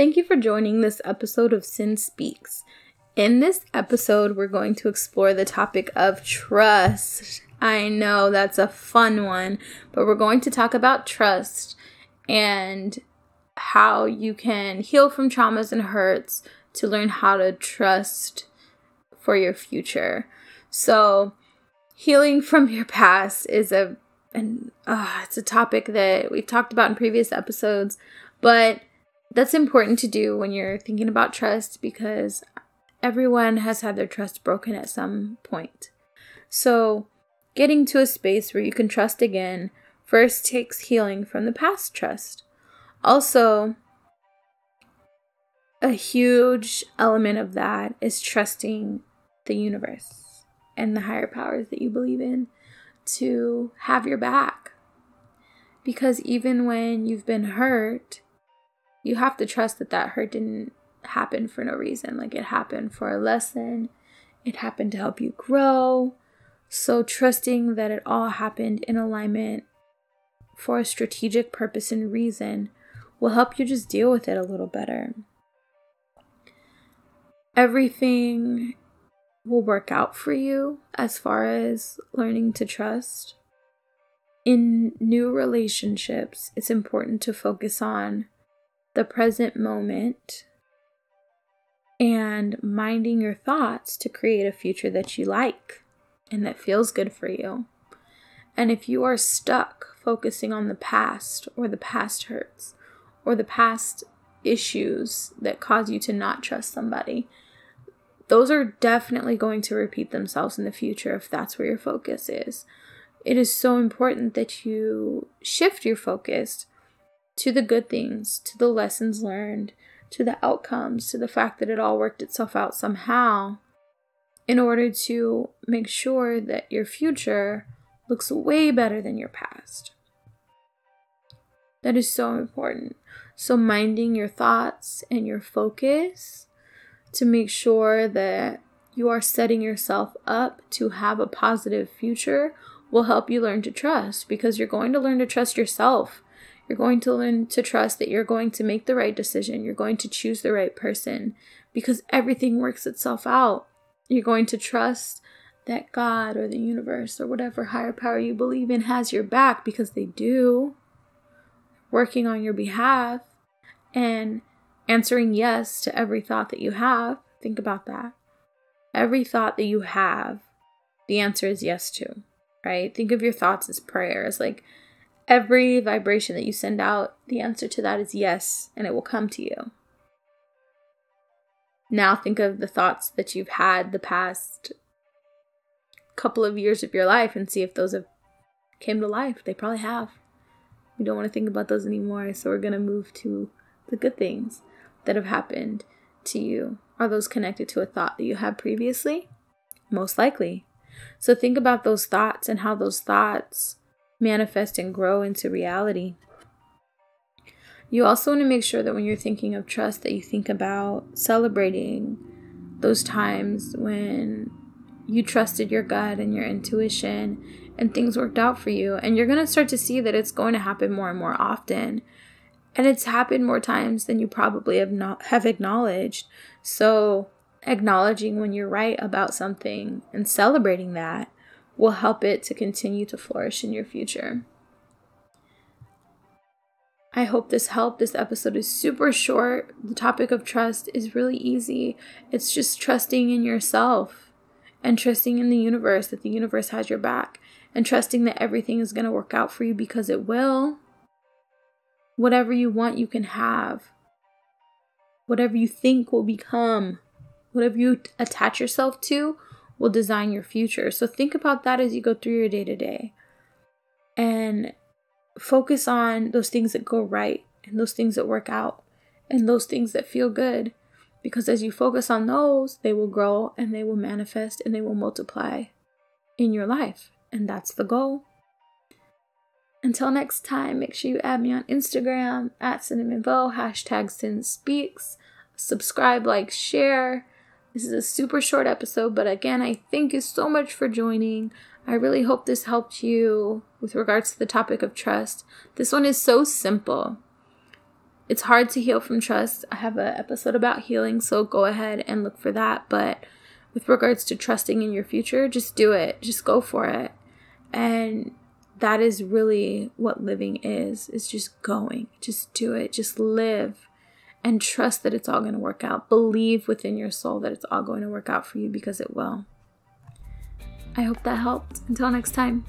Thank you for joining this episode of Sin Speaks. In this episode, we're going to explore the topic of trust. I know that's a fun one, but we're going to talk about trust and how you can heal from traumas and hurts to learn how to trust for your future. So, healing from your past is a and uh, it's a topic that we've talked about in previous episodes, but that's important to do when you're thinking about trust because everyone has had their trust broken at some point. So, getting to a space where you can trust again first takes healing from the past trust. Also, a huge element of that is trusting the universe and the higher powers that you believe in to have your back. Because even when you've been hurt, you have to trust that that hurt didn't happen for no reason. Like it happened for a lesson, it happened to help you grow. So, trusting that it all happened in alignment for a strategic purpose and reason will help you just deal with it a little better. Everything will work out for you as far as learning to trust. In new relationships, it's important to focus on the present moment and minding your thoughts to create a future that you like and that feels good for you. And if you are stuck focusing on the past or the past hurts or the past issues that cause you to not trust somebody, those are definitely going to repeat themselves in the future if that's where your focus is. It is so important that you shift your focus to the good things, to the lessons learned, to the outcomes, to the fact that it all worked itself out somehow, in order to make sure that your future looks way better than your past. That is so important. So, minding your thoughts and your focus to make sure that you are setting yourself up to have a positive future will help you learn to trust because you're going to learn to trust yourself you're going to learn to trust that you're going to make the right decision. You're going to choose the right person because everything works itself out. You're going to trust that God or the universe or whatever higher power you believe in has your back because they do, working on your behalf and answering yes to every thought that you have. Think about that. Every thought that you have, the answer is yes to, right? Think of your thoughts as prayers. Like, every vibration that you send out, the answer to that is yes, and it will come to you. Now think of the thoughts that you've had the past couple of years of your life and see if those have came to life. They probably have. We don't want to think about those anymore, so we're going to move to the good things that have happened to you. Are those connected to a thought that you had previously? Most likely. So think about those thoughts and how those thoughts manifest and grow into reality. You also want to make sure that when you're thinking of trust that you think about celebrating those times when you trusted your gut and your intuition and things worked out for you and you're going to start to see that it's going to happen more and more often. And it's happened more times than you probably have not have acknowledged. So, acknowledging when you're right about something and celebrating that will help it to continue to flourish in your future. I hope this helped. This episode is super short. The topic of trust is really easy. It's just trusting in yourself and trusting in the universe that the universe has your back and trusting that everything is going to work out for you because it will. Whatever you want, you can have. Whatever you think will become. Whatever you attach yourself to will design your future. So think about that as you go through your day to day. And focus on those things that go right and those things that work out and those things that feel good. Because as you focus on those, they will grow and they will manifest and they will multiply in your life. And that's the goal. Until next time, make sure you add me on Instagram at cinnamonvo, hashtag sin speaks. Subscribe, like, share this is a super short episode, but again, I thank you so much for joining. I really hope this helped you with regards to the topic of trust. This one is so simple. it's hard to heal from trust. I have an episode about healing, so go ahead and look for that. But with regards to trusting in your future, just do it. Just go for it. And that is really what living is. Is just going. Just do it. Just live and trust that it's all going to work out. Believe within your soul that it's all going to work out for you because it will. I hope that helped. Until next time.